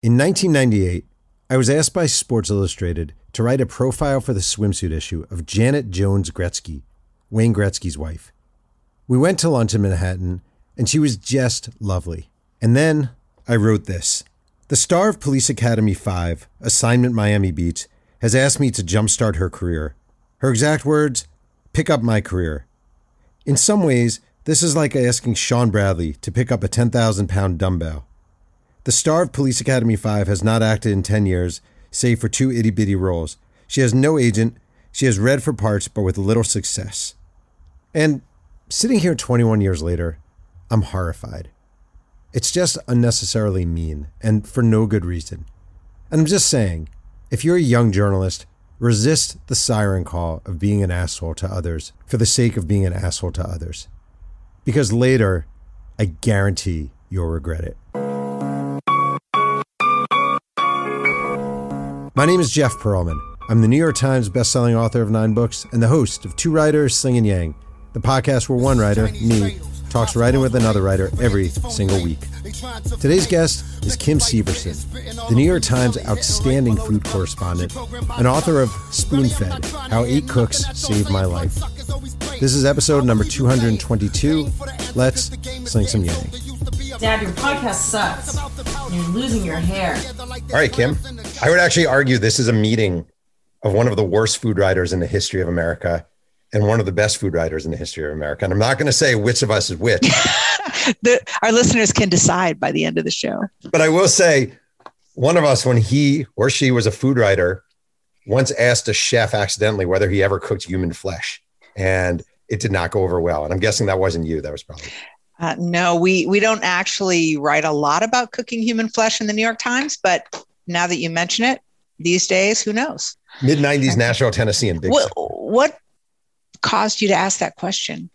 In 1998, I was asked by Sports Illustrated to write a profile for the swimsuit issue of Janet Jones Gretzky, Wayne Gretzky's wife. We went to lunch in Manhattan, and she was just lovely. And then I wrote this. The star of Police Academy 5, Assignment Miami Beach, has asked me to jumpstart her career. Her exact words pick up my career. In some ways, this is like asking Shawn Bradley to pick up a 10,000 pound dumbbell. The star of Police Academy 5 has not acted in 10 years, save for two itty bitty roles. She has no agent. She has read for parts, but with little success. And sitting here 21 years later, I'm horrified. It's just unnecessarily mean and for no good reason. And I'm just saying, if you're a young journalist, resist the siren call of being an asshole to others for the sake of being an asshole to others. Because later, I guarantee you'll regret it. My name is Jeff Pearlman. I'm the New York Times bestselling author of nine books and the host of Two Writers Slinging Yang, the podcast where one writer, me, talks writing with another writer every single week. Today's guest is Kim Severson, the New York Times outstanding food correspondent and author of Spoonfed How Eight Cooks Saved My Life. This is episode number 222. Let's sling some yang. Dad, your podcast sucks. You're losing your hair. All right, Kim. I would actually argue this is a meeting of one of the worst food writers in the history of America and one of the best food writers in the history of America. And I'm not going to say which of us is which. the, our listeners can decide by the end of the show. But I will say, one of us, when he or she was a food writer, once asked a chef accidentally whether he ever cooked human flesh, and it did not go over well. And I'm guessing that wasn't you. That was probably. Uh, no, we we don't actually write a lot about cooking human flesh in the New York Times, but now that you mention it, these days, who knows? Mid '90s Nashville, Tennessee, and big. What, what caused you to ask that question?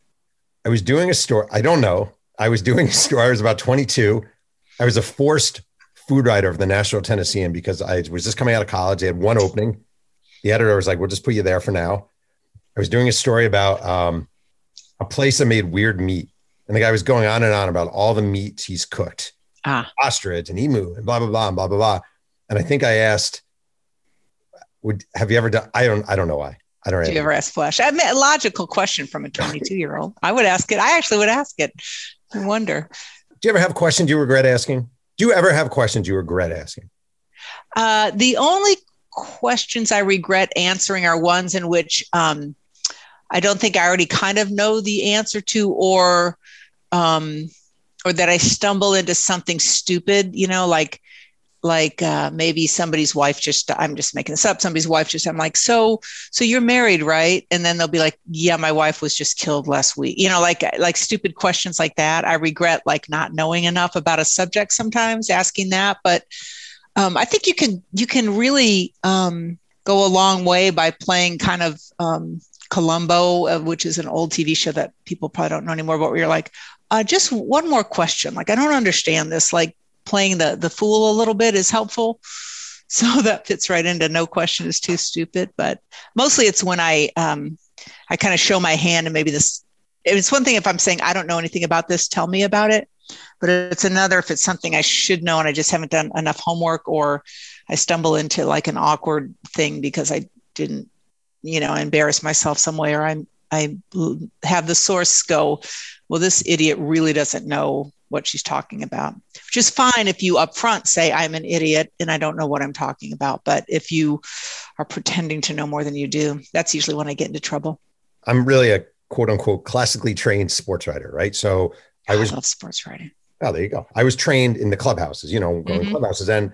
I was doing a story. I don't know. I was doing a story. I was about 22. I was a forced food writer of the Nashville Tennessean because I was just coming out of college. They had one opening. The editor was like, "We'll just put you there for now." I was doing a story about um, a place that made weird meat, and the guy was going on and on about all the meats he's cooked, ah. ostrich and emu and blah blah blah and blah blah blah. And I think I asked, "Would have you ever done?" I don't. I don't know why. I don't. Do you ever ask flesh? I mean, a logical question from a 22 year old. I would ask it. I actually would ask it. I wonder. Do you ever have questions you regret asking? Do you ever have questions you regret asking? Uh, the only questions I regret answering are ones in which um, I don't think I already kind of know the answer to, or um, or that I stumble into something stupid. You know, like like uh, maybe somebody's wife just i'm just making this up somebody's wife just i'm like so so you're married right? And then they'll be like yeah my wife was just killed last week. You know like like stupid questions like that. I regret like not knowing enough about a subject sometimes asking that but um, i think you can you can really um, go a long way by playing kind of um, columbo uh, which is an old tv show that people probably don't know anymore but where you're like uh, just one more question. Like i don't understand this. Like playing the the fool a little bit is helpful. So that fits right into no question is too stupid. But mostly it's when I um, I kind of show my hand and maybe this. It's one thing if I'm saying I don't know anything about this, tell me about it. But it's another if it's something I should know and I just haven't done enough homework, or I stumble into like an awkward thing because I didn't, you know, embarrass myself some way, or I'm I have the source go, well, this idiot really doesn't know what she's talking about, which is fine if you upfront say, I'm an idiot and I don't know what I'm talking about. But if you are pretending to know more than you do, that's usually when I get into trouble. I'm really a quote unquote classically trained sports writer, right? So I was I love sports writing. Oh, there you go. I was trained in the clubhouses, you know, going mm-hmm. clubhouses. And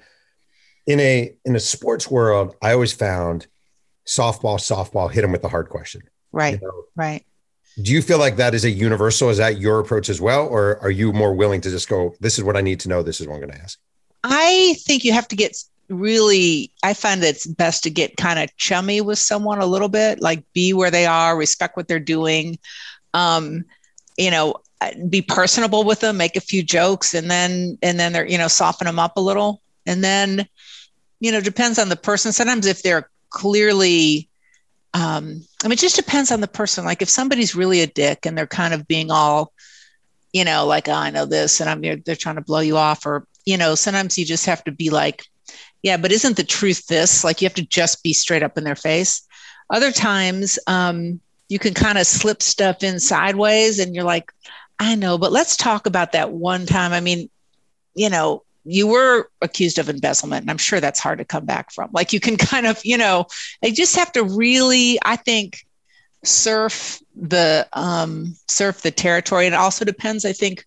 in a in a sports world, I always found softball, softball, hit them with the hard question. Right. You know? Right do you feel like that is a universal? Is that your approach as well? Or are you more willing to just go this is what i need to know. This is what i'm going to ask i think you have to get really i find that it's best to get kind of chummy with someone a little bit like be where they are respect what they're doing um, you know be personable with them make a few jokes and then and then they're you know soften them up a little. And then you know depends on the person. Sometimes if they're clearly um, I mean, it just depends on the person. Like if somebody's really a dick and they're kind of being all, you know, like oh, I know this, and I'm they're, they're trying to blow you off, or you know, sometimes you just have to be like, yeah, but isn't the truth this? Like you have to just be straight up in their face. Other times, um, you can kind of slip stuff in sideways and you're like, I know, but let's talk about that one time. I mean, you know, you were accused of embezzlement and i'm sure that's hard to come back from. Like you can kind of you know they just have to really i think surf the um surf the territory. And it also depends i think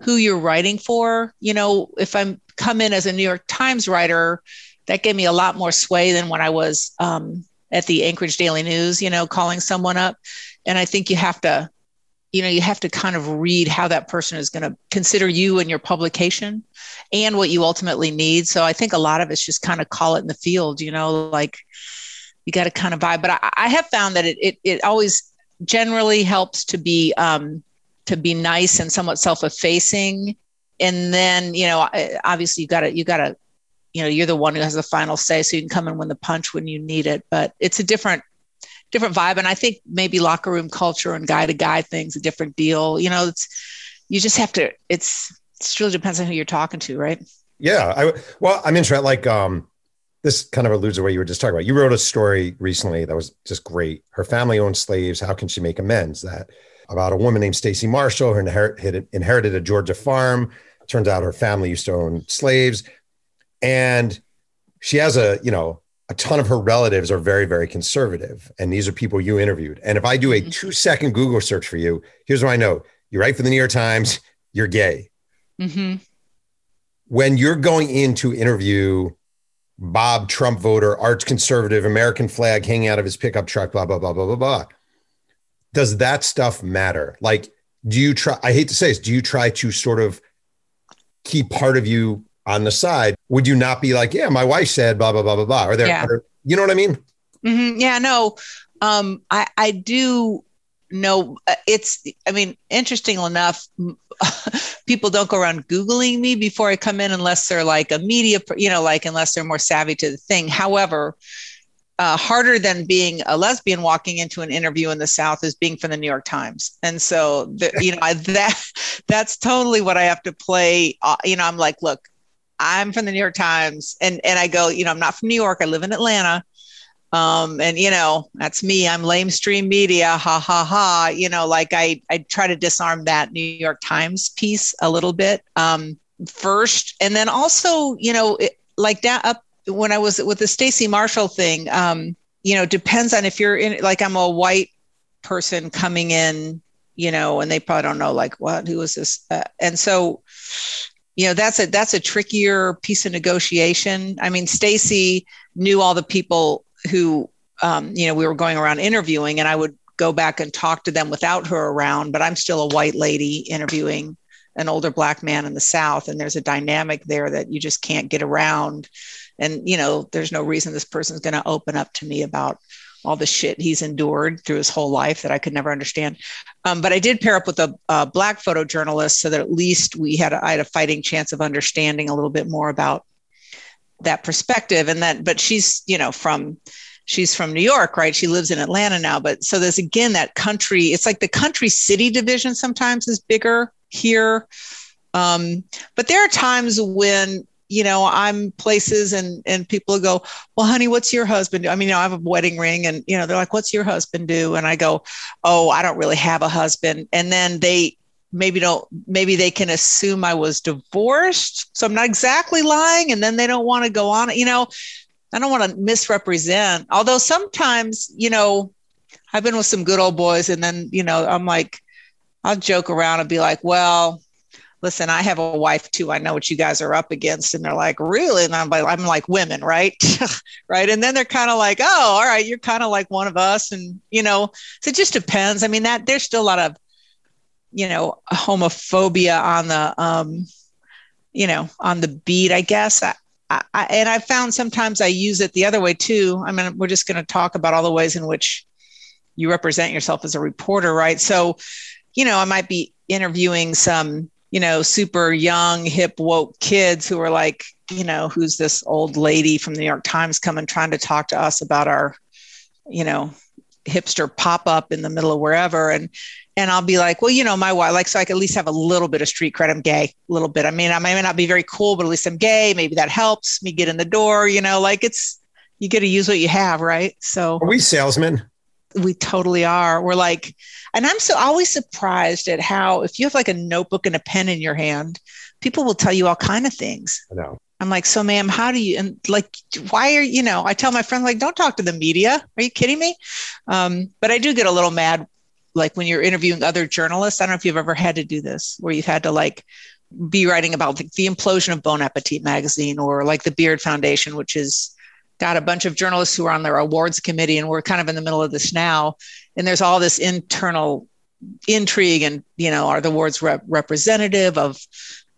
who you're writing for. You know if i'm come in as a new york times writer that gave me a lot more sway than when i was um, at the anchorage daily news you know calling someone up. And i think you have to you know you have to kind of read how that person is going to consider you and your publication and what you ultimately need so i think a lot of us just kind of call it in the field you know like you got to kind of vibe but I, I, have found that it, it, it always generally helps to be um, to be nice and somewhat self-effacing and then you know obviously you got to you got to you know you're the one who has the final say so you can come and win the punch when you need it but it's a different different vibe. And I think maybe locker room culture and guy to guy things a different deal. You know, it's you just have to. It's it really depends on who you're talking to, right? Yeah. I well, I'm interested. Like, um, this kind of alludes to what you were just talking about. You wrote a story recently that was just great. Her family owned slaves. How can she make amends? That about a woman named Stacy Marshall who inherited, inherited a Georgia farm. Turns out her family used to own slaves, and she has a you know a ton of her relatives are very, very conservative. And these are people you interviewed. And if I do a mm-hmm. two second Google search for you, here's what I know you write for the New York Times, you're gay. Mm-hmm. When you're going in to interview Bob Trump voter, arch conservative, American flag hanging out of his pickup truck, blah, blah, blah, blah, blah, blah. Does that stuff matter? Like, do you try? I hate to say this, do you try to sort of keep part of you on the side, would you not be like, yeah, my wife said blah blah blah blah blah? Are there, yeah. are, you know what I mean? Mm-hmm. Yeah, no, um, I I do know uh, it's. I mean, interesting enough, people don't go around googling me before I come in unless they're like a media, you know, like unless they're more savvy to the thing. However. Uh, harder than being a lesbian walking into an interview in the South is being from the New York Times, and so the, you know I, that that's totally what I have to play. Uh, you know, I'm like, look, I'm from the New York Times, and and I go, you know, I'm not from New York. I live in Atlanta, um, and you know, that's me. I'm lamestream media. Ha ha ha. You know, like I I try to disarm that New York Times piece a little bit um, first, and then also, you know, it, like that up when I was with the Stacy Marshall thing. Um, you know, depends on if you're in. Like I'm a white person coming in you know, and they probably don't know like what who is this, uh, and so you know that's a that's a trickier piece of negotiation i mean stacy knew all the people who um, you know we were going around interviewing and i would go back and talk to them without her around but i'm still a white lady interviewing an older black man in the south and there's a dynamic there that you just can't get around and you know there's no reason this person's going to open up to me about all the shit he's endured through his whole life that I could never understand. Um, but I did pair up with a, a, black photojournalist so that at least we had a, I had a fighting chance of understanding a little bit more about that perspective. And that, but she's you know from she's from New York, right? She lives in Atlanta now. But so there's again that country. It's like the country city division sometimes is bigger here. Um, but there are times when you know, I'm places and and people go, well, honey, what's your husband do? I mean, you know, I have a wedding ring, and you know, they're like, what's your husband do? And I go, oh, I don't really have a husband. And then they maybe don't maybe they can assume I was divorced, so I'm not exactly lying, and then they don't want to go on. You know, I don't want to misrepresent. Although sometimes, you know, I've been with some good old boys, and then you know, I'm like, I'll joke around and be like, well listen, I have a wife too. I know what you guys are up against. And they're like, really? And I'm like, I'm like women, right? right. And then they're kind of like, oh, all right, you're kind of like one of us. And, you know, so it just depends. I mean, that there's still a lot of, you know, homophobia on the, um, you know, on the beat, I guess. I, I, and I found sometimes I use it the other way too. I mean, we're just going to talk about all the ways in which you represent yourself as a reporter, right? So, you know, I might be interviewing some you know, super young, hip, woke kids who are like, you know, who's this old lady from the New York Times coming trying to talk to us about our, you know, hipster pop up in the middle of wherever. And and I'll be like, well, you know, my wife, like, so I can at least have a little bit of street cred. I'm gay, a little bit. I mean, I may not be very cool, but at least I'm gay. Maybe that helps me get in the door, you know, like it's, you get to use what you have, right? So are we salesmen? We totally are. We're like, and I'm so always surprised at how, if you have like a notebook and a pen in your hand, people will tell you all kind of things. I know. I'm like, so ma'am, how do you, and like, why are, you know, I tell my friend, like, don't talk to the media. Are you kidding me? Um, but I do get a little mad like when you're interviewing other journalists, I don't know if you've ever had to do this where you've had to like be writing about the, the implosion of Bon Appetit magazine or like the Beard Foundation, which is got a bunch of journalists who are on their awards committee and we're kind of in the middle of this now. And there's all this internal intrigue and you know are the awards rep- representative of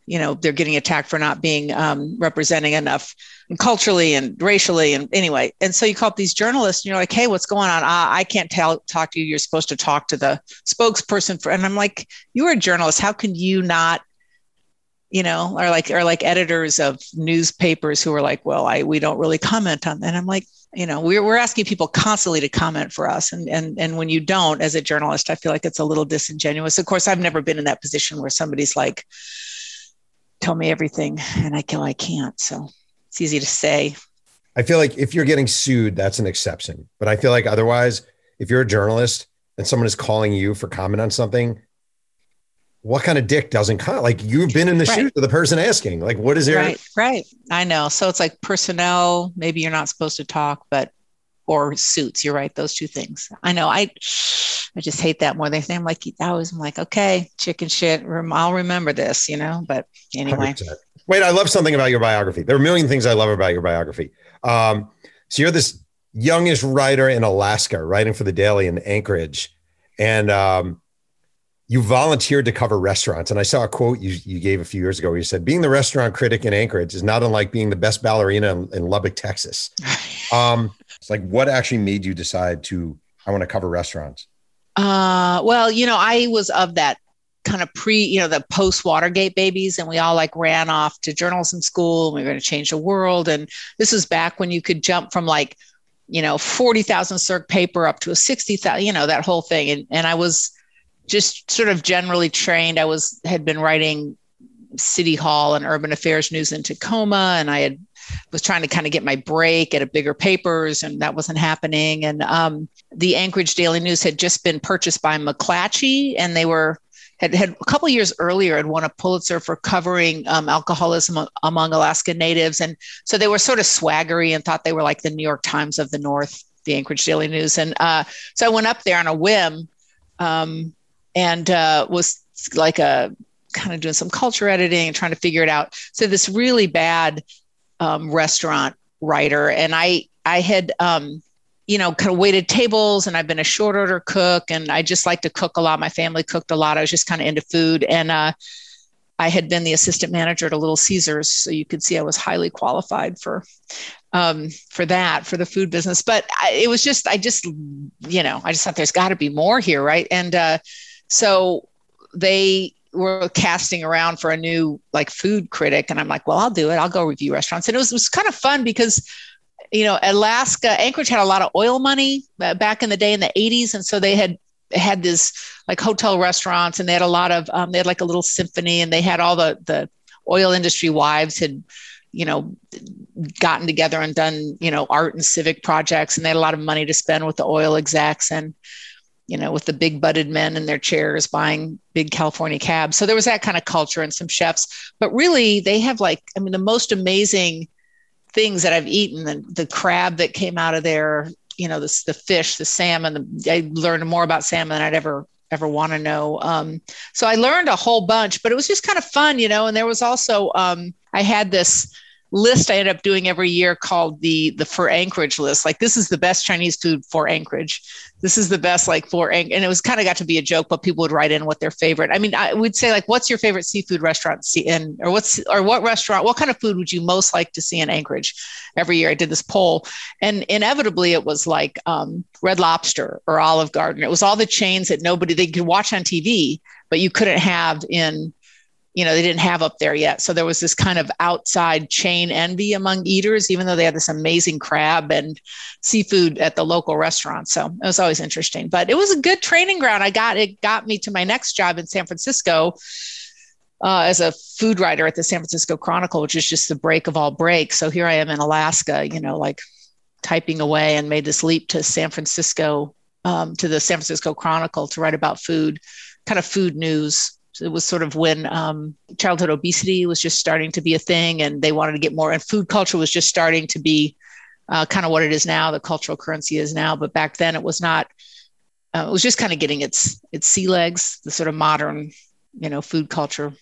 you know they're getting attacked for not being um, representing enough culturally and racially and anyway. And so you call up these journalists and you're like hey what's going on? Uh, i can't tell talk to you. You're supposed to talk to the spokesperson for and i'm like you're a journalist. How can you not you know or like or like editors of newspapers who are like well i we don't really comment on that and i'm like you know we're, we're asking people constantly to comment for us. And and and when you don't as a journalist i feel like it's a little disingenuous. Of course i've never been in that position where somebody's like tell me everything and I can I can't. So it's easy to say. I feel like if you're getting sued, that's an exception. But I feel like otherwise, if you're a journalist and someone is calling you for comment on something, what kind of dick doesn't comment? Like you've been in the right. shoes of the person asking. Like, what is there? Right, right. I know. So it's like personnel. Maybe you're not supposed to talk, but or suits. You're right. Those two things. I know. I I just hate that more than anything. I'm like, I was I'm like, okay, chicken shit. I'll remember this, you know. But anyway. 100%. Wait, I love something about your biography. There are a million things I love about your biography. Um, so you're this youngest writer in Alaska, writing for the Daily in Anchorage, and um, you volunteered to cover restaurants. And I saw a quote you, you gave a few years ago where you said, "Being the restaurant critic in Anchorage is not unlike being the best ballerina in, in Lubbock, Texas." Um, it's like, what actually made you decide to I want to cover restaurants? Uh, well, you know, I was of that kind of pre, you know, the post Watergate babies, and we all like ran off to journalism school and we were going to change the world. And this was back when you could jump from like, you know, 40,000 circ paper up to a 60,000, you know, that whole thing. And, and I was just sort of generally trained. I was, had been writing city hall and urban affairs news in Tacoma, and I had was trying to kind of get my break at a bigger papers, and that wasn't happening. And um, the Anchorage Daily News had just been purchased by McClatchy, and they were had, had a couple years earlier had won a Pulitzer for covering um, alcoholism among Alaska Natives, and so they were sort of swaggery and thought they were like the New York Times of the North, the Anchorage Daily News. And uh, so I went up there on a whim, um, and uh, was like a kind of doing some culture editing and trying to figure it out. So this really bad um, restaurant writer, and I I had um, you know kind of waited tables, and I've been a short order cook, and I just like to cook a lot. My family cooked a lot. I was just kind of into food, and uh, I had been the assistant manager at a Little Caesars, so you could see I was highly qualified for um, for that for the food business. But I, it was just I just you know I just thought there's got to be more here, right? And uh, so they were casting around for a new like food critic and i'm like well i'll do it. I'll go review restaurants. And it was, it was kind of fun because you know alaska anchorage had a lot of oil money back in the day in the 80s and so they had had this like hotel restaurants and they had a lot of um, they had like a little symphony and they had all the the oil industry wives had you know gotten together and done you know art and civic projects and they had a lot of money to spend with the oil execs and you know, with the big butted men in their chairs buying big California cabs. So there was that kind of culture and some chefs. But really, they have like, I mean, the most amazing things that I've eaten the, the crab that came out of there, you know, the, the fish, the salmon. The, I learned more about salmon than I'd ever ever want to know. Um, so I learned a whole bunch, but it was just kind of fun, you know. And there was also um, I had this list I end up doing every year called the the for Anchorage list. Like this is the best Chinese food for Anchorage. This is the best like for Anchorage. And it was kind of got to be a joke, but people would write in what their favorite. I mean, I would say like, what's your favorite seafood restaurant see in, or what's or what restaurant, what kind of food would you most like to see in Anchorage? Every year I did this poll, and inevitably it was like um, Red Lobster or Olive Garden. It was all the chains that nobody they could watch on TV, but you couldn't have in you know they didn't have up there yet. So there was this kind of outside chain envy among eaters even though they had this amazing crab and seafood at the local restaurant. So it was always interesting but it was a good training ground. I got it got me to my next job in san francisco uh, as a food writer at the san francisco chronicle which is just the break of all breaks. So here i am in alaska you know like typing away and made this leap to san francisco um, to the san francisco chronicle to write about food kind of food news it was sort of when um, childhood obesity was just starting to be a thing and they wanted to get more and food culture was just starting to be uh, kind of what it is now the cultural currency is now. But back then it was not uh, it was just kind of getting its its sea legs the sort of modern you know food culture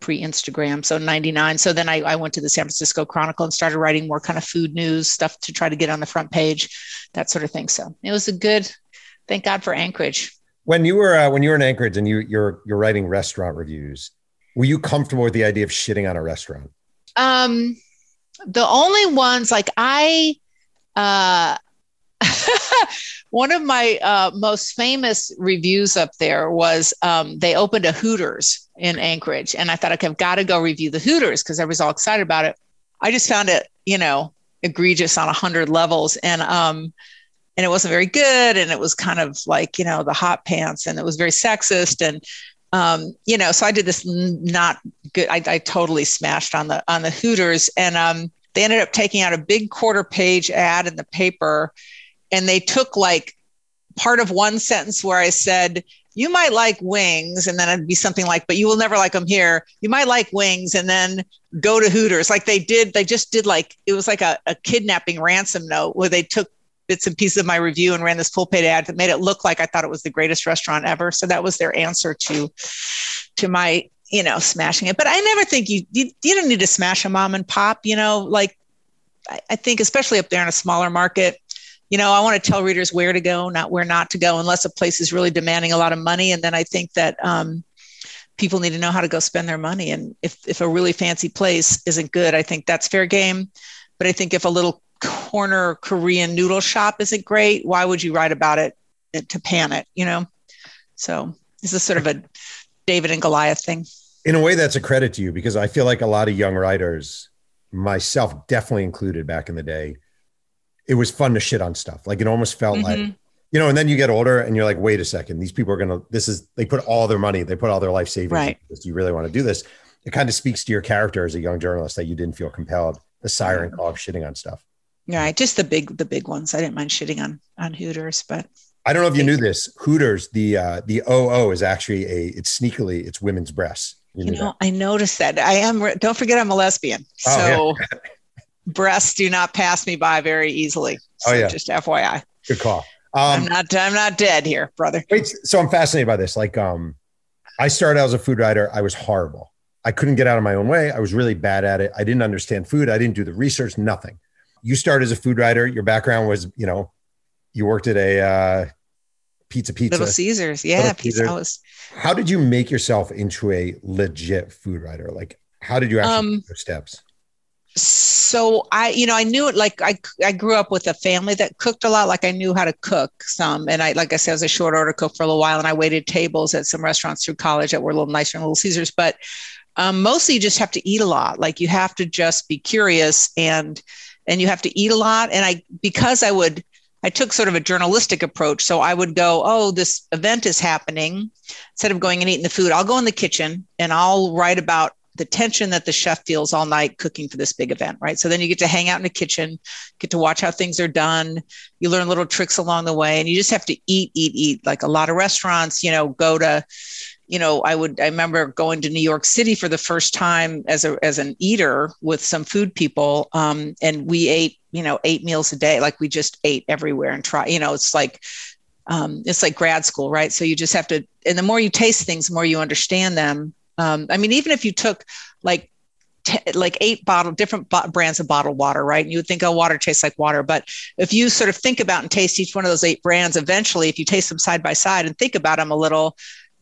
pre-instagram. So 99 so then I, I went to the san francisco chronicle and started writing more kind of food news stuff to try to get on the front page that sort of thing. So it was a good thank god for anchorage when you were uh, when you were in Anchorage and you you're you're writing restaurant reviews, were you comfortable with the idea of shitting on a restaurant? Um, the only ones like I, uh, one of my uh, most famous reviews up there was um, they opened a Hooters in Anchorage, and I thought, okay, I've got to go review the Hooters because I was all excited about it. I just found it, you know, egregious on a hundred levels, and um, and it wasn't very good and it was kind of like you know the hot pants and it was very sexist and um, you know so i did this not good I, I, totally smashed on the on the hooters and um, they ended up taking out a big quarter page ad in the paper and they took like part of one sentence where i said you might like wings and then it'd be something like but you will never like them here. You might like wings and then go to hooters. Like they did they just did like it was like a, a kidnapping ransom note where they took bits and pieces of my review and ran this full paid ad that made it look like I thought it was the greatest restaurant ever. So that was their answer to to my you know smashing it. But I never think you you, you don't need to smash a mom and pop. You know, like I, I think especially up there in a smaller market. You know, I want to tell readers where to go, not where not to go, unless a place is really demanding a lot of money. And then I think that um, people need to know how to go spend their money. And if if a really fancy place isn't good, I think that's fair game. But I think if a little corner Korean noodle shop isn't great, why would you write about it to pan it, you know? So this is sort of a David and Goliath thing. In a way, that's a credit to you because I feel like a lot of young writers, myself definitely included back in the day, it was fun to shit on stuff. Like it almost felt mm-hmm. like, you know, and then you get older and you're like, wait a second, these people are going to, this is, they put all their money, they put all their life savings. Right. Do you really want to do this? It kind of speaks to your character as a young journalist that you didn't feel compelled, the siren call of shitting on stuff. Right, just the big the big ones. I didn't mind shitting on on Hooters, but I don't know if you knew this. Hooters, the uh, the OO is actually a it's sneakily it's women's breasts. You, you know, I noticed that. I am. Don't forget, I'm a lesbian, oh, so yeah. breasts do not pass me by very easily. So oh yeah, just FYI. Good call. Um, I'm not. I'm not dead here, brother. Wait, so I'm fascinated by this. Like, um, I started out as a food writer. I was horrible. I couldn't get out of my own way. I was really bad at it. I didn't understand food. I didn't do the research. Nothing you started as a food writer. Your background was, you know, you worked at a uh, pizza pizza. Little Caesars. Yeah. Little pizza Caesars. How did you make yourself into a legit food writer? Like, how did you actually um, steps? So I, you know, I knew it like I, I grew up with a family that cooked a lot. Like I knew how to cook some. And I, like I said, I was a short order cook for a little while and I waited tables at some restaurants through college that were a little nicer than Little Caesars. But um, mostly you just have to eat a lot. Like you have to just be curious and, and you have to eat a lot. And I, because I would, I took sort of a journalistic approach. So I would go, oh, this event is happening. Instead of going and eating the food, I'll go in the kitchen and I'll write about the tension that the chef feels all night cooking for this big event, right? So then you get to hang out in the kitchen, get to watch how things are done. You learn little tricks along the way, and you just have to eat, eat, eat. Like a lot of restaurants, you know, go to you know, I would I remember going to New York City for the first time as a as an eater with some food people, um, and we ate you know eight meals a day. Like we just ate everywhere and try. You know, it's like um, it's like grad school, right? So you just have to, and the more you taste things, the more you understand them. Um, I mean, even if you took like T- like eight bottle different bo- brands of bottled water, right? And you would think, oh, water tastes like water. But if you sort of think about and taste each one of those eight brands, eventually, if you taste them side by side and think about them a little,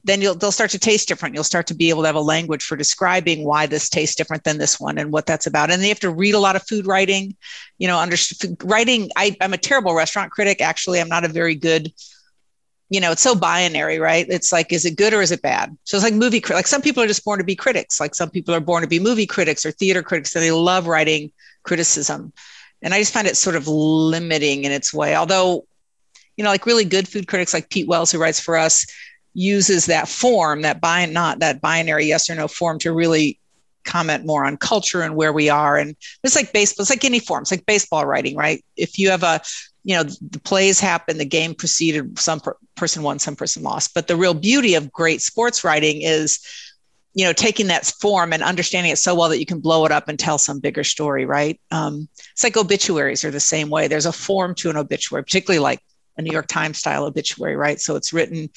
then you'll they'll start to taste different. You'll start to be able to have a language for describing why this tastes different than this one and what that's about. And you have to read a lot of food writing. You know, under writing. I, I'm a terrible restaurant critic. Actually, I'm not a very good you know, it's so binary, right? It's like, is it good or is it bad? So it's like movie, like some people are just born to be critics. Like some people are born to be movie critics or theater critics, and they love writing criticism. And I just find it sort of limiting in its way. Although, you know, like really good food critics like Pete Wells, who writes for us, uses that form, that bi- not that binary yes or no form to really comment more on culture and where we are. And it's like baseball, it's like any form, it's like baseball writing, right? If you have a, you know, the plays happen, the game proceeded, some per- person won, some person lost. But the real beauty of great sports writing is, you know, taking that form and understanding it so well that you can blow it up and tell some bigger story, right? Um, it's like obituaries are the same way. There's a form to an obituary, particularly like a New York Times style obituary, right? So it's written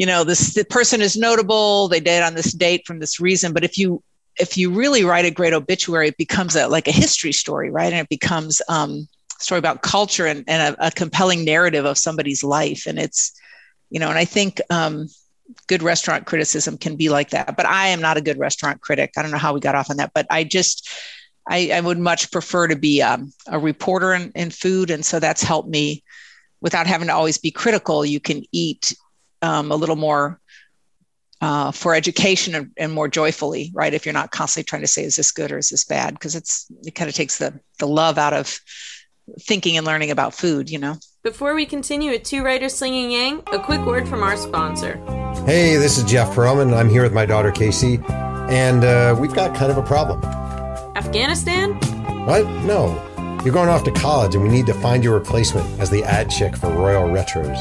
you know this the person is notable they died on this date from this reason but if you if you really write a great obituary it becomes a like a history story right? And it becomes um, a story about culture and, and a, a, compelling narrative of somebody's life. And it's you know and i think um, good restaurant criticism can be like that but i am not a good restaurant critic. I don't know how we got off on that but i just i, I would much prefer to be um, a reporter in, in food. And so that's helped me without having to always be critical you can eat um, a little more uh, for education and, and, more joyfully, right? If you're not constantly trying to say, is this good or is this bad? Because it's it kind of takes the the love out of thinking and learning about food, you know. Before we continue with two writers slinging yang, a quick word from our sponsor. Hey, this is Jeff Pearlman. I'm here with my daughter Casey, and uh, we've got kind of a problem. Afghanistan? What? No. You're going off to college, and we need to find your replacement as the ad chick for Royal Retros.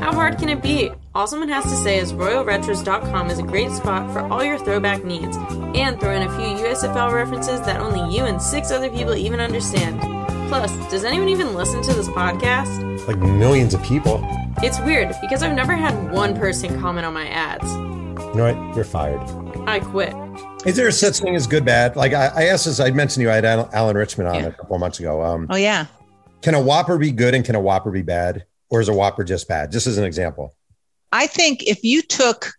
How hard can it be? All someone has to say is RoyalRetros.com is a great spot for all your throwback needs, and throw in a few USFL references that only you and six other people even understand. Plus, does anyone even listen to this podcast? Like millions of people. It's weird because I've never had one person comment on my ads. You know what? You're fired. I quit. Is there such thing as good bad? Like I, I asked this, I mentioned you. I had Alan Richman on yeah. a couple of months ago. Um, oh yeah. Can a Whopper be good and can a Whopper be bad, or is a Whopper just bad? Just as an example. I think if you took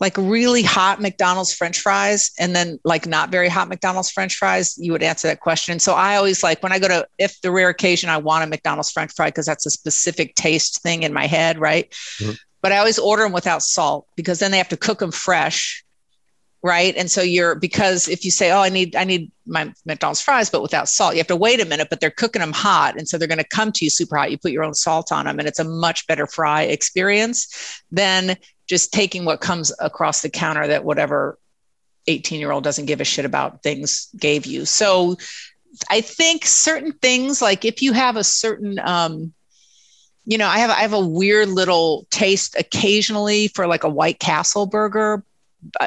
like really hot McDonald's French fries and then like not very hot McDonald's French fries, you would answer that question. So I always like when I go to, if the rare occasion I want a McDonald's French fry because that's a specific taste thing in my head, right? Mm-hmm. But I always order them without salt because then they have to cook them fresh right? And so you're because if you say oh i need i need my mcdonald's fries but without salt you have to wait a minute but they're cooking them hot. And so they're going to come to you super hot. You put your own salt on them and it's a much better fry experience than just taking what comes across the counter that whatever 18 year old doesn't give a shit about things gave you. So i think certain things like if you have a certain um, you know, I have I have a weird little taste occasionally for like a White Castle burger,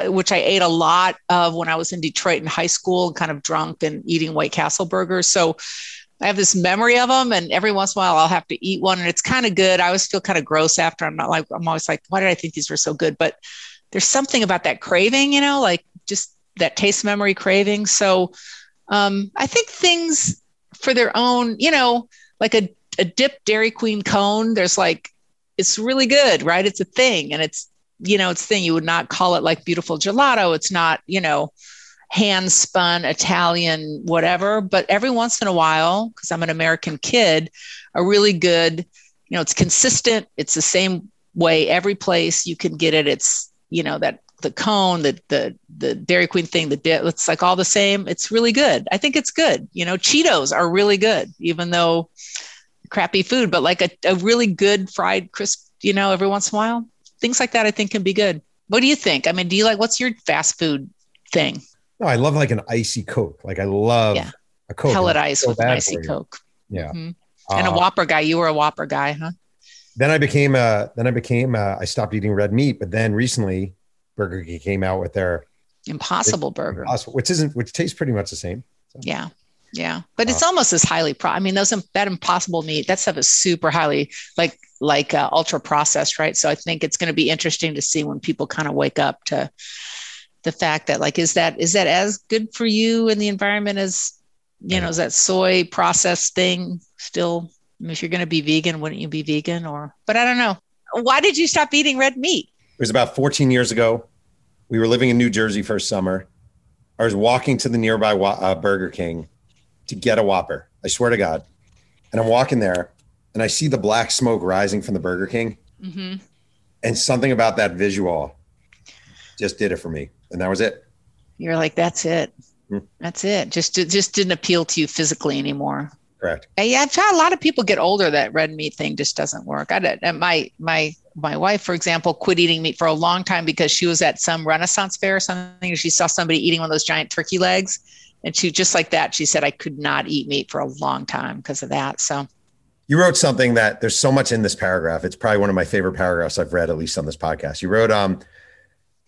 which I ate a lot of when I was in Detroit in high school, kind of drunk and eating White Castle burgers. So I have this memory of them, and every once in a while I'll have to eat one, and it's kind of good. I always feel kind of gross after. I'm not like I'm always like, why did I think these were so good? But there's something about that craving, you know, like just that taste memory craving. So um, I think things for their own, you know, like a a dip Dairy Queen cone. There's like it's really good, right? It's a thing, and it's you know, it's thing. You would not call it like beautiful gelato. It's not, you know, hand spun Italian, whatever. But every once in a while, because I'm an American kid, a really good, you know, it's consistent. It's the same way every place you can get it. It's, you know, that the cone, the the the Dairy Queen thing, the it's like all the same. It's really good. I think it's good. You know, Cheetos are really good, even though crappy food, but like a, a really good fried crisp, you know, every once in a while things like that I think can be good. What do you think? I mean, do you like what's your fast food thing? No, I love like an icy Coke. Like I love yeah. a Coke. Pellet ice so with an icy Coke. Yeah. Mm-hmm. And uh, a Whopper guy. You were a Whopper guy, huh? Then I became uh then I became uh, I stopped eating red meat, but then recently Burger King came out with their Impossible Burger, impossible, which isn't which tastes pretty much the same. So. Yeah. Yeah, but it's uh, almost as highly pro. I mean, those that impossible meat, that stuff is super highly like like uh, ultra processed, right? So I think it's going to be interesting to see when people kind of wake up to the fact that like is that is that as good for you and the environment as you know is that soy processed thing still? I mean, if you're going to be vegan, wouldn't you be vegan? Or but I don't know. Why did you stop eating red meat? It was about 14 years ago. We were living in New Jersey for summer. I was walking to the nearby uh, Burger King to get a Whopper. I swear to God. And I'm walking there and I see the black smoke rising from the Burger King. Mm-hmm. And something about that visual just did it for me. And that was it. You're like, that's it. Hmm. That's it. Just it just didn't appeal to you physically anymore. Correct. And yeah, I've had a lot of people get older that red meat thing just doesn't work. I my my my wife, for example, quit eating meat for a long time because she was at some Renaissance fair or something. And she saw somebody eating one of those giant turkey legs, and she just like that. She said, "I could not eat meat for a long time because of that." So You wrote something that there's so much in this paragraph. It's probably one of my favorite paragraphs I've read, at least on this podcast. You wrote, um,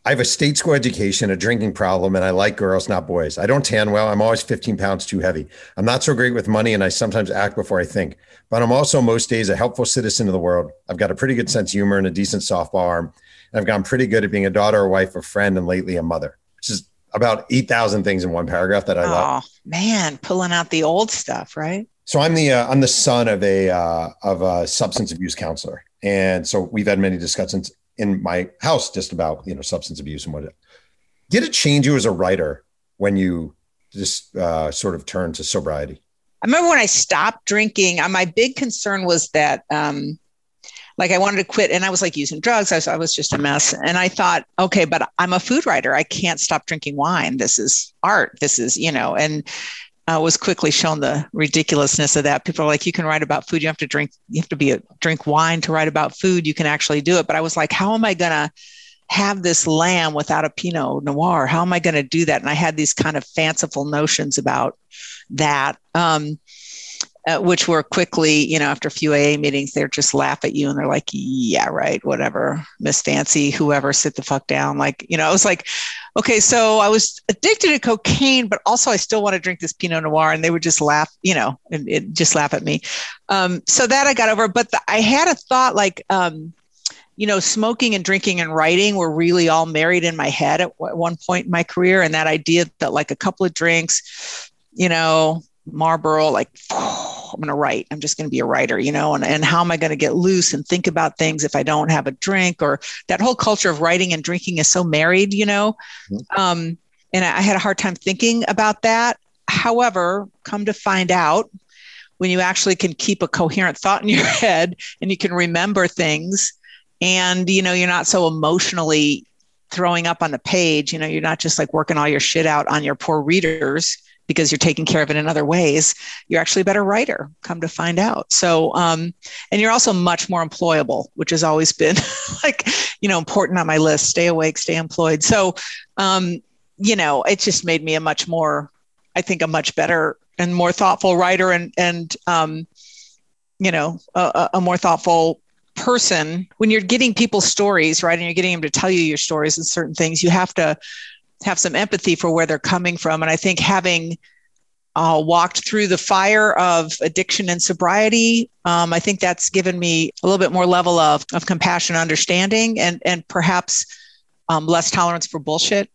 I have a state school education, a drinking problem, and I like girls, not boys. I don't tan well. I'm always 15 pounds too heavy. I'm not so great with money, and I sometimes act before I think. But I'm also most days a helpful citizen of the world. I've got a pretty good sense of humor and a decent softball arm. And I've gotten pretty good at being a daughter, a wife, a friend, and lately a mother, which is about 8,000 things in one paragraph that I love. oh man, pulling out the old stuff, right? So I'm the uh, I'm the son of a uh, of a substance abuse counselor, and so we've had many discussions in my house just about you know substance abuse and what. It, did it change you as a writer when you just uh, sort of turned to sobriety? I remember when I stopped drinking, uh, my big concern was that, um, like, I wanted to quit and I was like using drugs. I was, I was just a mess. And I thought, okay, but I'm a food writer. I can't stop drinking wine. This is art. This is, you know, and I was quickly shown the ridiculousness of that. People are like, you can write about food. You have to drink, you have to be a drink wine to write about food. You can actually do it. But I was like, how am I to have this lamb without a Pinot Noir? How am I going to do that? And I had these kind of fanciful notions about that. Um, uh, which were quickly, you know, after a few AA meetings, they're just laugh at you and they're like, yeah, right, whatever, Miss Fancy, whoever, sit the fuck down. Like, you know, I was like, okay, so I was addicted to cocaine, but also I still want to drink this Pinot Noir. And they would just laugh, you know, and just laugh at me. Um, so that I got over. But the, I had a thought like, um, you know, smoking and drinking and writing were really all married in my head at w- one point in my career. And that idea that like a couple of drinks, you know, Marlboro, like, I'm going to write. I'm just going to be a writer, you know, and, and how am I going to get loose and think about things if I don't have a drink or that whole culture of writing and drinking is so married, you know? Mhm. Um, and I had a hard time thinking about that. However, come to find out when you actually can keep a coherent thought in your head and you can remember things and, you know, you're not so emotionally throwing up on the page, you know, you're not just like working all your shit out on your poor readers because you're taking care of it in other ways you're actually a better writer come to find out. So um, and you're also much more employable which has always been like you know important on my list. Stay awake stay employed. So um, you know it just made me a much more i think a much better and more thoughtful writer and and um, you know a, a more thoughtful person. When you're getting people's stories right and you're getting them to tell you your stories and certain things you have to have some empathy for where they're coming from. And I think having uh, walked through the fire of addiction and sobriety, um, I think that's given me a little bit more level of, of compassion, understanding, and and perhaps um, less tolerance for bullshit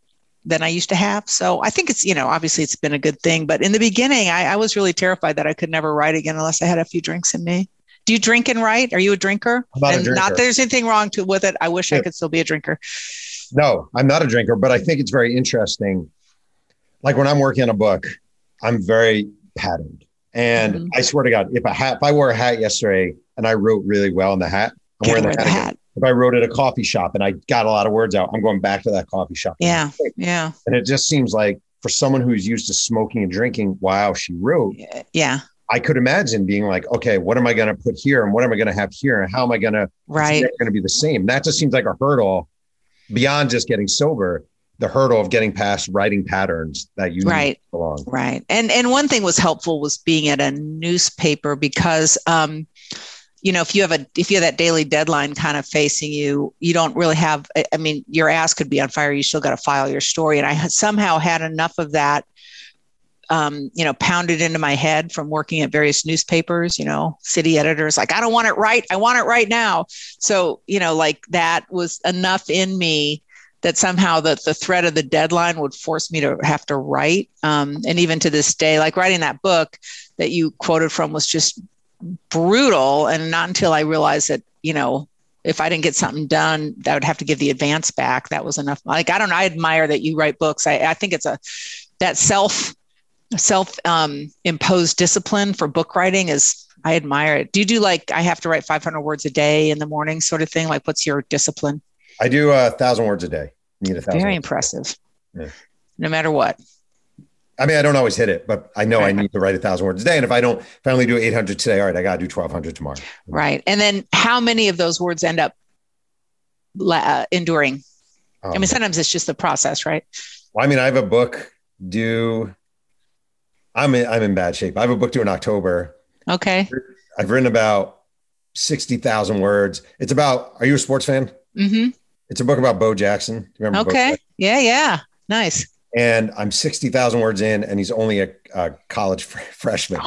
than I used to have. So I think it's you know obviously it's been a good thing. But in the beginning, I, I was really terrified that I could never write again unless I had a few drinks in me. Do you drink and write? Are you a drinker? A and drinker. not that there's anything wrong to with it. I wish I could still be a drinker. No, I'm not a drinker, but I think it's very interesting. Like when I'm working on a book, I'm very patterned. And Mhm. I swear to God, if a hat, if I wore a hat yesterday and I wrote really well in the hat, I'm wearing the the hat. again. hat. If I wrote at a coffee shop and I got a lot of words out, I'm going back to that coffee shop. Yeah, yeah, And it just seems like for someone who's used to smoking and drinking while she wrote, yeah. I could imagine being like, okay, what am I going to put here and what am I going to have here and how am I going to Right. going to be the same. That just seems like a hurdle beyond just getting sober. The hurdle of getting past writing patterns that you need Right. along. Right. And and one thing was helpful was being at a newspaper because um you know if you have a if you have that daily deadline kind of facing you you don't really have i mean your ass could be on fire you still got to file your story and i somehow had enough of that um, you know pounded into my head from working at various newspapers you know city editors like i don't want it right i want it right now so you know like that was enough in me that somehow the, the threat of the deadline would force me to have to write. Um, and even to this day, like writing that book that you quoted from was just brutal. And not until I realized that, you know, if I didn't get something done, that I would have to give the advance back. That was enough. Like, I don't know. I admire that you write books. I, I think it's a, that self, self um, imposed discipline for book writing is I admire it. Do you do like I have to write 500 words a day in the morning sort of thing? Like, what's your discipline? I do a thousand words a day. Need a thousand. Very impressive. Yeah. No matter what. I mean, I don't always hit it, but I know right. I need to write a thousand words a day. And if I don't, if I only do 800 today, all right, I got to do 1200 tomorrow. Right. And then how many of those words end up uh, enduring? Um, I mean, um, sometimes it's just the process, right? Well, I mean, I have a book due. I'm in, I'm in bad shape. I have a book due in October. Okay. I've written about 60,000 words. It's about, are you a sports fan? Mm-hmm. It's a book about Bo Jackson. Remember okay. Yeah. Yeah. Nice and I'm 60,000 words in, and he's only a, a college fr- freshman.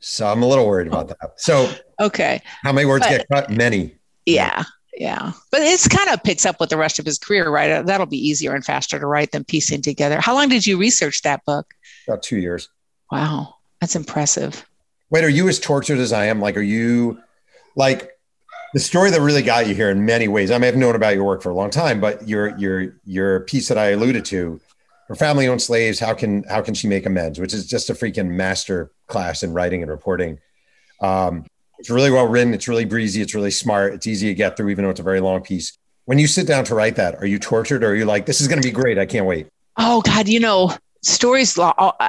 So I'm a little worried about that. So, okay. How many words but, get cut? Many. Yeah. Yeah. But it's kind of picks up with the rest of his career, right? That'll be easier and faster to write than piecing together. How long did you research that book? About two years. Wow. That's impressive. Wait, are you as tortured as I am? Like, are you like, the story that really got you here in many ways. I may have known about your work for a long time, but your your your piece that I alluded to, for family owned slaves, how can how can she make amends? Which is just a freaking master class in writing and reporting. Um, it's really well written. It's really breezy. It's really smart. It's easy to get through, even though it's a very long piece. When you sit down to write that, are you tortured or are you like, this is going to be great? I can't wait. Oh God, you know, stories uh, uh,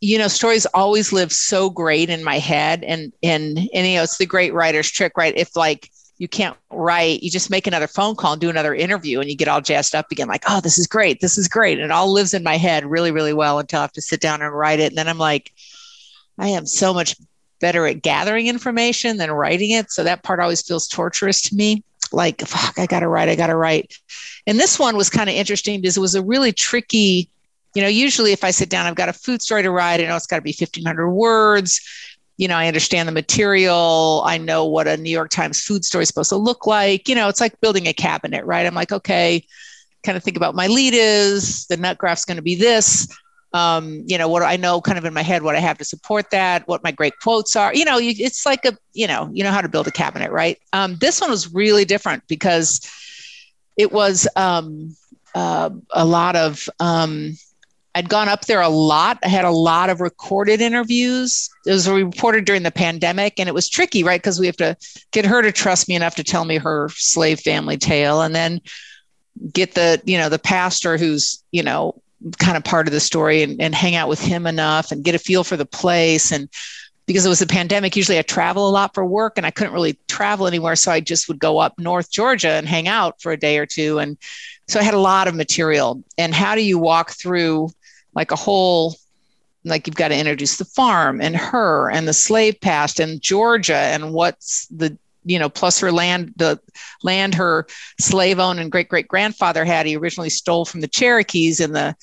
you know stories always live so great in my head and and and you know it's the great writer's trick right? If like you can't write you just make another phone call and do another interview and you get all jazzed up again like oh this is great. This is great. And it all lives in my head really really well until i have to sit down and write it. And then i'm like i am so much better at gathering information than writing it. So that part always feels torturous to me. Like fuck i gotta write i gotta write. And this one was kind of interesting because it was a really tricky you know, usually if I sit down, I've got a food story to write. I know it's got to be 1500 words. You know, I understand the material. I know what a New York Times food story is supposed to look like. You know, it's like building a cabinet, right? I'm like, okay, kind of think about my lead is the nut graph's going to be this. Um, you know, what I know kind of in my head, what I have to support that, what my great quotes are. You know, you, it's like a, you know, you know how to build a cabinet, right? Um, this one was really different because it was um, uh, a lot of, um, I'd gone up there a lot. I had a lot of recorded interviews. It was reported during the pandemic, and it was tricky, right? Because we have to get her to trust me enough to tell me her slave family tale, and then get the you know the pastor who's you know kind of part of the story and, and hang out with him enough and get a feel for the place and because it was a pandemic usually i travel a lot for work and i couldn't really travel anywhere so i just would go up north georgia and hang out for a day or two and so i had a lot of material and how do you walk through like a whole like you've got to introduce the farm and her and the slave past and Georgia and what's the you know plus her land the land her slave owned and great great grandfather had he originally stole from the Cherokees in the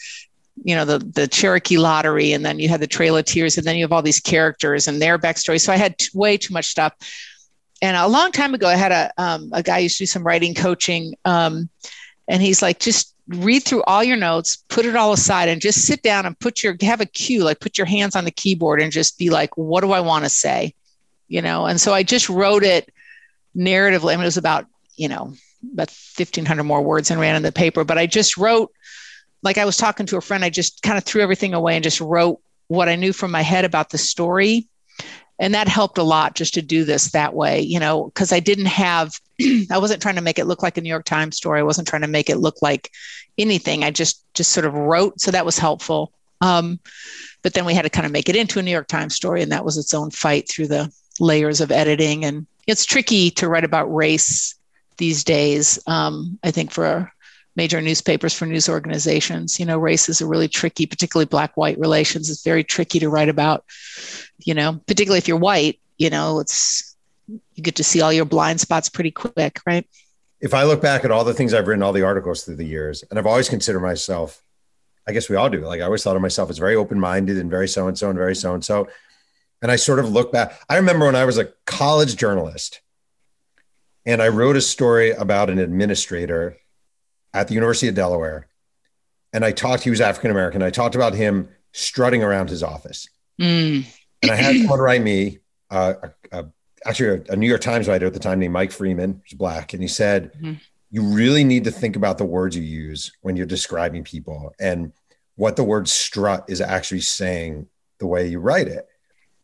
you know the the Cherokee lottery. And then you had the Trail of Tears and then you have all these characters and their backstory. So I had t- way too much stuff. And a long time ago I had a um, a guy used to do some writing coaching um, and he's like just read through all your notes, put it all aside, and just sit down and put your have a cue, like put your hands on the keyboard and just be like, what do I want to say? You know, and so I just wrote it narratively. I mean, it was about, you know, about 1500 more words and ran in the paper, but I just wrote like I was talking to a friend, I just kind of threw everything away and just wrote what I knew from my head about the story and that helped a lot just to do this that way you know because i didn't have i wasn't trying to make it look like a new york times story. I wasn't trying to make it look like anything. I just just sort of wrote. So that was helpful. Um, but then we had to kind of make it into a new york times story and that was its own fight through the layers of editing. And it's tricky to write about race these days um, i think for major newspapers for news organizations. You know race is a really tricky particularly black white relations. It's very tricky to write about you know particularly if you're white you know it's you get to see all your blind spots pretty quick right? If i look back at all the things i've written all the articles through the years and i've always considered myself i guess we all do like i always thought of myself as very open-minded and very so and so and very so and so and i sort of look back i remember when i was a college journalist and i wrote a story about an administrator at the University of Delaware, and I talked. He was African American. I talked about him strutting around his office, mm. and I had someone write me, uh, a, a, actually a, a, New York Times writer at the time named Mike Freeman, who's black, and he said, mm-hmm. "You really need to think about the words you use when you're describing people, and what the word strut is actually saying the way you write it."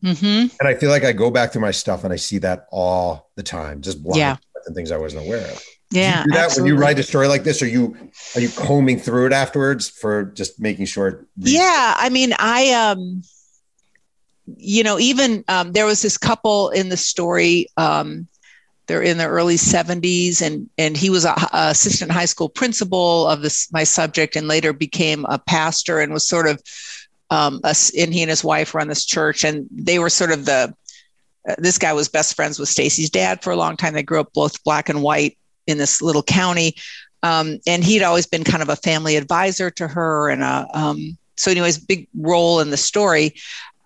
Mm-hmm. And I feel like I go back through my stuff and I see that all the time, just blind Yeah. and things I wasn't aware of. Yeah. Do that when you write a story like this? Are you are you combing through it afterwards for just making sure? Yeah i mean i um you know even um, there was this couple in the story um, they're in the early 70s and and he was a, a assistant high school principal of this my subject and later became a pastor and was sort of um, us and he and his wife run this church and they were sort of the uh, this guy was best friends with Stacy's dad for a long time they grew up both black and white in this little county. Um, and he'd always been kind of a family advisor to her and a um, so anyways big role in the story.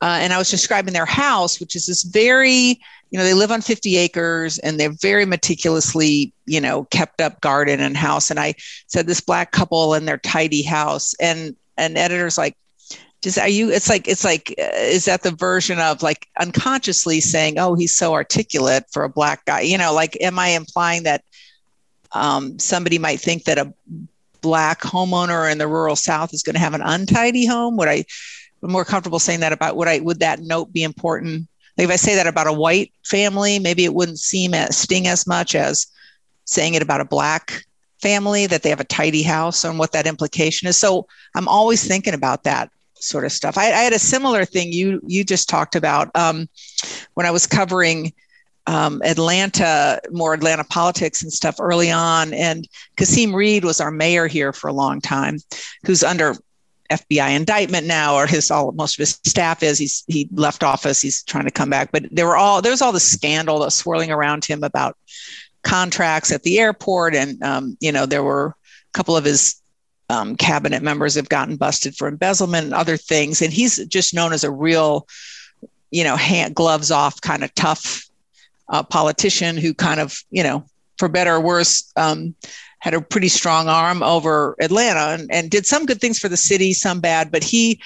Uh, and i was describing their house which is this very you know they live on 50 acres and they're very meticulously you know kept up garden and house. And i said this black couple in their tidy house. And an editor's like just are you it's like it's like uh, is that the version of like unconsciously saying oh he's so articulate for a black guy? You know like am i implying that um, somebody might think that a black homeowner in the rural south is going to have an untidy home. Would i be more comfortable saying that about would i would that note be important? Like if i say that about a white family maybe it wouldn't seem as sting as much as saying it about a black family that they have a tidy house and what that implication is. So i'm always thinking about that sort of stuff. I, I had a similar thing you you just talked about um, when i was covering um, Atlanta, more Atlanta politics and stuff early on. And Kasim Reed was our mayor here for a long time, who's under FBI indictment now, or his all most of his staff is. He's he left office. He's trying to come back. But there were all there was all the scandal that was swirling around him about contracts at the airport, and um, you know there were a couple of his um, cabinet members have gotten busted for embezzlement and other things. And he's just known as a real, you know, hand gloves off kind of tough uh, politician who kind of, you know, for better or worse, um, had a pretty strong arm over Atlanta and, and did some good things for the city, some bad. But he,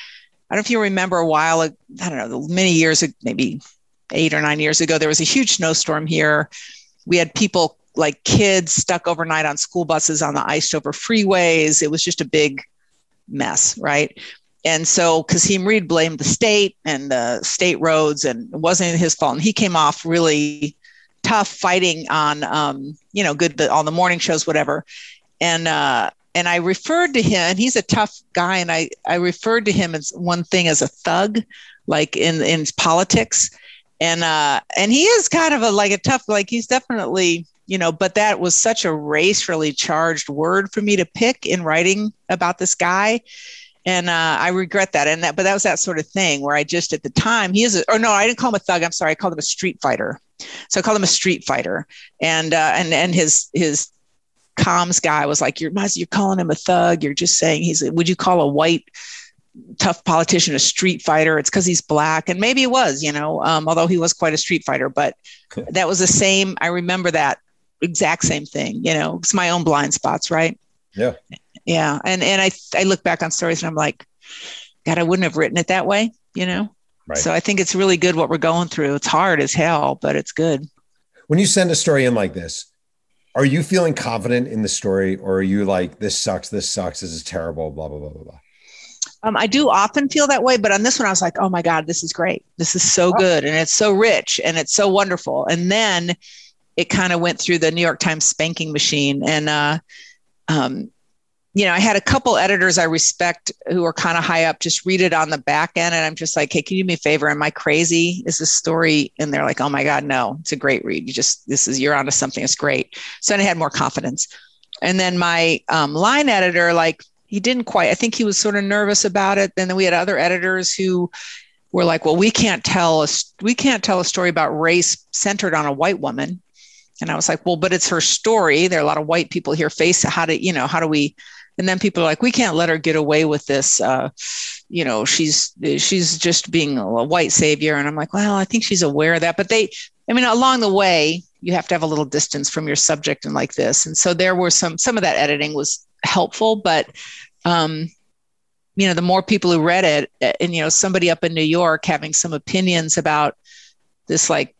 I don't know if you remember a while, I don't know, many years, maybe eight or nine years ago, there was a huge snowstorm here. We had people like kids stuck overnight on school buses on the iced over freeways. It was just a big mess, right? And so Kasim Reed blamed the state and the state roads, and it wasn't his fault. And he came off really tough fighting on, um, you know, good on the morning shows, whatever. And uh, and I referred to him, and he's a tough guy, and I I referred to him as one thing as a thug, like in in politics, and uh, and he is kind of a like a tough, like he's definitely you know, but that was such a racially charged word for me to pick in writing about this guy and uh, I regret that. And that, but that was that sort of thing where I just at the time he is, a, or no, I didn't call him a thug. I'm sorry, I called him a street fighter. So I called him a street fighter, and uh, and and his his comms guy was like, "You're you're calling him a thug. You're just saying he's. Would you call a white tough politician a street fighter? It's because he's black, and maybe it was, you know, um, although he was quite a street fighter. But that was the same. I remember that exact same thing. You know, it's my own blind spots, right? Yeah. Yeah. And and I I look back on stories and I'm like, God, I wouldn't have written it that way, you know? Right. So I think it's really good what we're going through. It's hard as hell, but it's good. When you send a story in like this, are you feeling confident in the story or are you like, this sucks, this sucks, this is terrible, blah, blah, blah, blah, blah? Um, I do often feel that way, but on this one, I was like, oh my God, this is great. This is so good. And it's so rich and it's so wonderful. And then it kind of went through the New York Times spanking machine. And, uh, um, you know, I had a couple editors I respect who are kind of high up just read it on the back end. And I'm just like, hey, can you do me a favor? Am I crazy? Is this story? And they're like, oh my God, no, it's a great read. You just, this is, you're onto something. It's great. So then I had more confidence. And then my um, line editor, like, he didn't quite, I think he was sort of nervous about it. And then we had other editors who were like, well, we can't tell us, we can't tell a story about race centered on a white woman. And I was like, well, but it's her story. There are a lot of white people here face how do, you know, how do we, and then people are like we can't let her get away with this uh, you know she's she's just being a white savior. And i'm like well i think she's aware of that. But they i mean along the way you have to have a little distance from your subject and like this. And so there were some some of that editing was helpful. But um you know the more people who read it and you know somebody up in new york having some opinions about this like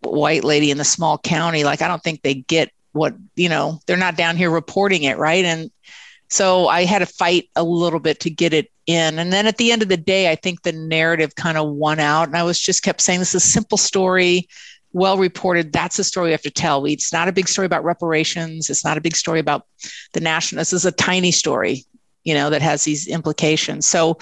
white lady in the small county like i don't think they get what you know they're not down here reporting it right? And so I had to fight a little bit to get it in. And then at the end of the day, I think the narrative kind of won out. And I was just kept saying this is a simple story, well reported. That's a story we have to tell. It's not a big story about reparations. It's not a big story about the national. This is a tiny story, you know, that has these implications. So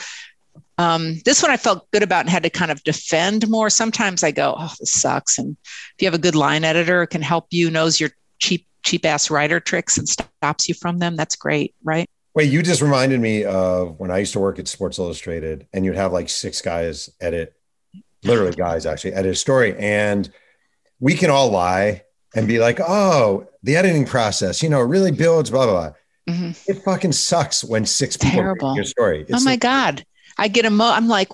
um, this one I felt good about and had to kind of defend more. Sometimes I go, oh, this sucks. And if you have a good line editor, it can help you, knows your cheap, cheap ass writer tricks and stops you from them. That's great, right? Wait, you just reminded me of when I used to work at Sports Illustrated and you'd have like six guys edit, literally guys actually edit a story. And we can all lie and be like, oh, the editing process, you know, really builds, blah, blah, blah. Mm-hmm. It fucking sucks when six people Terrible. your story. It's oh my like, God. I get a mo. I'm like,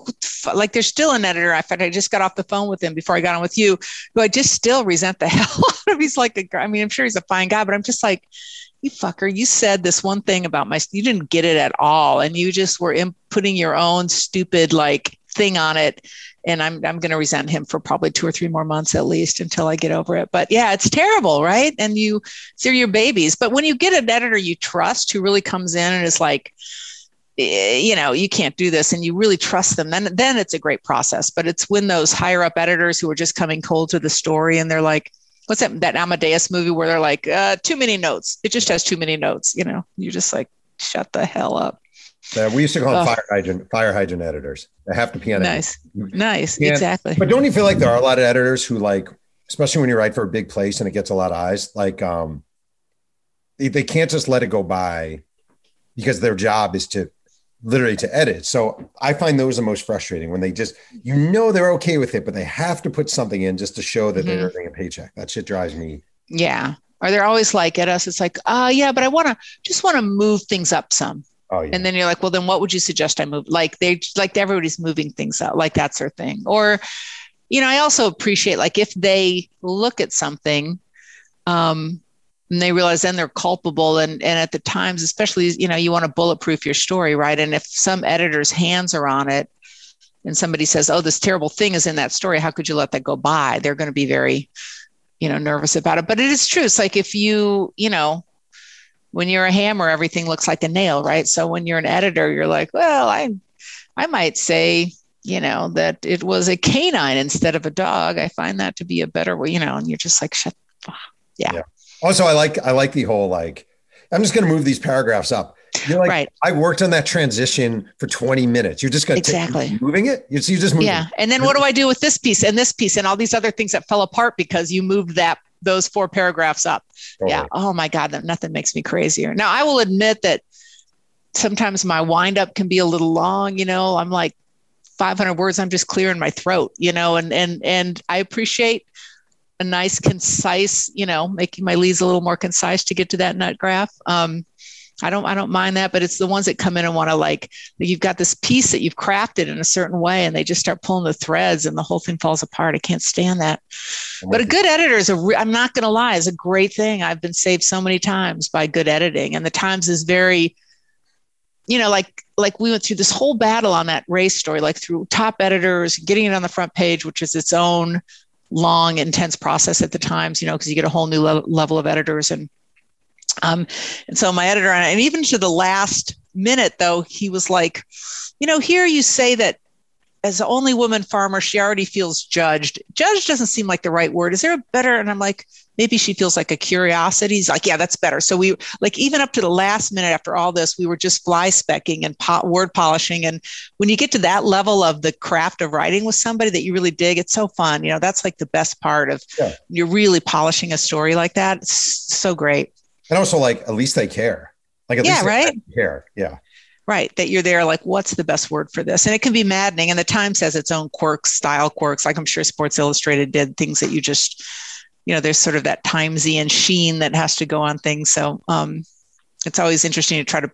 like there's still an editor. I I just got off the phone with him before I got on with you, who I just still resent the hell out of. He's like, a, I mean, I'm sure he's a fine guy, but I'm just like, you fucker, you said this one thing about my, you didn't get it at all. And you just were putting your own stupid like thing on it. And I'm, I'm going to resent him for probably two or three more months at least until I get over it. But yeah, it's terrible, right? And you, they're your babies. But when you get an editor you trust who really comes in and is like, you know you can't do this and you really trust them then then it's a great process but it's when those higher up editors who are just coming cold to the story and they're like what's that that Amadeus movie where they're like uh, too many notes. It just has too many notes. You know, you just like shut the hell up. Yeah, we used to call them fire hydrant fire hydrant editors. They have to pee on nice, it. nice, exactly. But don't you feel like there are a lot of editors who like, especially when you write for a big place and it gets a lot of eyes, like um, they, they can't just let it go by because their job is to literally to edit. So I find those the most frustrating when they just, you know, they're okay with it, but they have to put something in just to show that mm-hmm. they're earning a paycheck. That shit drives me. Yeah. Or they're always like at us, it's like, uh, yeah, but I want to just want to move things up some. Oh, yeah. And then you're like, well, then what would you suggest I move? Like they like everybody's moving things up, like that's their thing. Or, you know, I also appreciate like if they look at something, um, and they realize then they're culpable. And and at the times especially you know you want to bulletproof your story right? And if some editor's hands are on it and somebody says oh this terrible thing is in that story. How could you let that go by? They're going to be very you know nervous about it. But it is true. It's like if you you know when you're a hammer everything looks like a nail right? So when you're an editor you're like well i i might say you know that it was a canine instead of a dog. I find that to be a better way you know and you're just like shut yeah. yeah. Also, I like I like the whole like I'm just going to move these paragraphs up. You're like, right. I worked on that transition for 20 minutes. You're just going to exactly moving it. You, you just move yeah. And then what do I do with this piece and this piece and all these other things that fell apart because you moved that those four paragraphs up? Totally. Yeah. Oh my God, that nothing makes me crazier. Now I will admit that sometimes my wind up can be a little long. You know, I'm like 500 words. I'm just clearing my throat. You know, and and and I appreciate a nice, concise, you know, making my leads a little more concise to get to that nut graph. Um, I don't, I don't mind that, but it's the ones that come in and want to like, you've got this piece that you've crafted in a certain way, and they just start pulling the threads, and the whole thing falls apart. I can't stand that. But a good editor is a, re- I'm not going to lie, is a great thing. I've been saved so many times by good editing, and the Times is very, you know, like like we went through this whole battle on that race story, like through top editors, getting it on the front page, which is its own long, intense process at the times, you know, because you get a whole new le- level of editors. And um, and so my editor, and even to the last minute, though, he was like, you know, here you say that as the only woman farmer, she already feels judged. Judged doesn't seem like the right word. Is there a better? And I'm like, maybe she feels like a curiosity. He's like, yeah, that's better. So we like even up to the last minute after all this, we were just fly specking and po- word polishing. And when you get to that level of the craft of writing with somebody that you really dig, it's so fun. You know, that's like the best part of yeah. you're really polishing a story like that. It's so great. And also, like at least they care. Like at yeah, least right? care. Yeah right that you're there like what's the best word for this and it can be maddening and the times has its own quirks style quirks like i'm sure sports illustrated did things that you just you know there's sort of that timesy and sheen that has to go on things. So um, it's always interesting to try to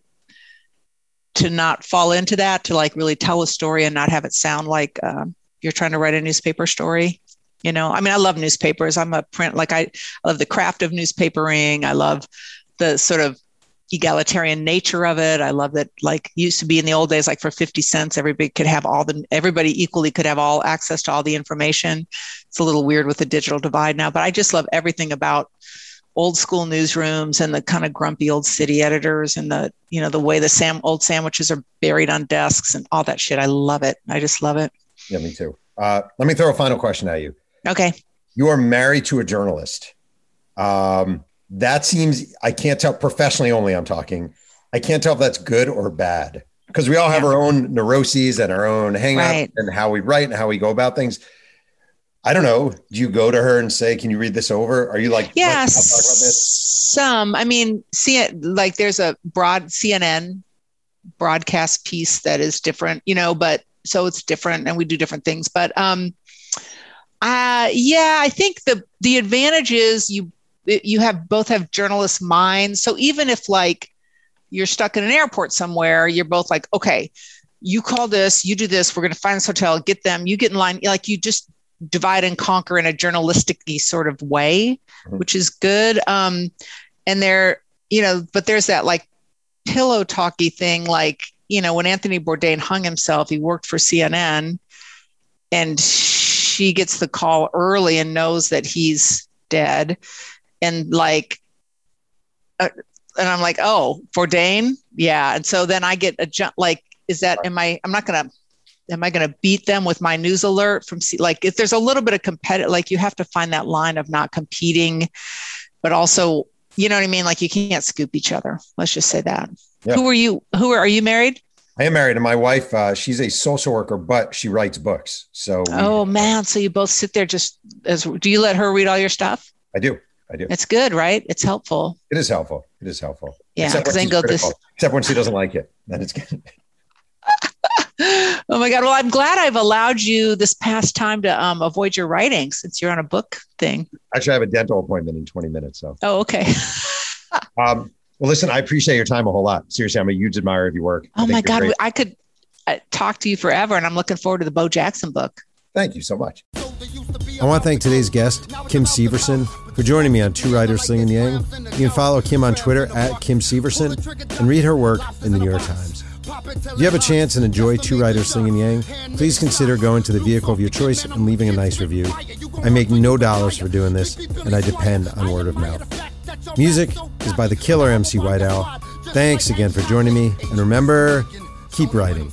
to not fall into that to like really tell a story and not have it sound like uh, you're trying to write a newspaper story you know? I mean i love newspapers. I'm a print like I, I love the craft of newspapering. I love the sort of egalitarian nature of it. I love that like used to be in the old days, like for 50 cents, everybody could have all the everybody equally could have all access to all the information. It's a little weird with the digital divide now, but I just love everything about old school newsrooms and the kind of grumpy old city editors and the you know the way the sam old sandwiches are buried on desks and all that shit. I love it. I just love it. Yeah, me too. Uh, let me throw a final question at you. Okay. You are married to a journalist. Um, that seems I can't tell professionally only. I'm talking. I can't tell if that's good or bad because we all have Yeah. our own neuroses and our own hang up Right. and how we write and how we go about things. I don't know. Do you go to her and say, "Can you read this over?" Are you like, Yeah, "Let's not talk about this"? some. I mean, see it like there's a broad CNN broadcast piece that is different, you know, but so it's different and we do different things. But um uh yeah, I think the the advantage is you you have both have journalist minds. So even if like you're stuck in an airport somewhere, you're both like, okay, you call this, you do this, we're gonna find this hotel, get them, you get in line, like you just divide and conquer in a journalistic sort of way, Mhm. which is good. Um, and there, you know, but there's that like pillow talky thing, like, you know, when Anthony Bourdain hung himself, he worked for CNN and she gets the call early and knows that he's dead. And like, uh, and I'm like, oh, Bourdain? Yeah. And so then I get a jump, like, is that, am I, I'm not to, am I to beat them with my news alert from like if there's a little bit of competitive like you have to find that line of not competing but also you know what I mean like you can't scoop each other let's just say that Yeah. who are you who are, are you married I am married, and my wife, uh, she's a social worker, but she writes books. So we- oh man so you both sit there just as do you let her read all your stuff I do, I do. it's good right it's helpful It is helpful. It is helpful. Yeah, Except 'cause when then go this-. Except when she doesn't like it, then it's good. oh my god well i'm glad i've allowed you this past time to um, avoid your writing since you're on a book thing Actually, I have a dental appointment in 20 minutes. So, oh okay um, well, listen, I appreciate your time a whole lot. Seriously, I'm a huge admirer of your work. Oh my god great. i could uh, talk to you forever and i'm looking forward to the bo jackson book Thank you so much. I want to thank today's guest, Kim Severson, for joining me on Two Writers Slinging Yang. You can follow Kim on Twitter at Kim Severson and read her work in the New York Times. If you have a chance and enjoy Two Writers Slinging Yang, please consider going to the vehicle of your choice and leaving a nice review. I make no dollars for doing this, and I depend on word of mouth. Music is by the killer MC White Owl. Thanks again for joining me, and remember, keep writing.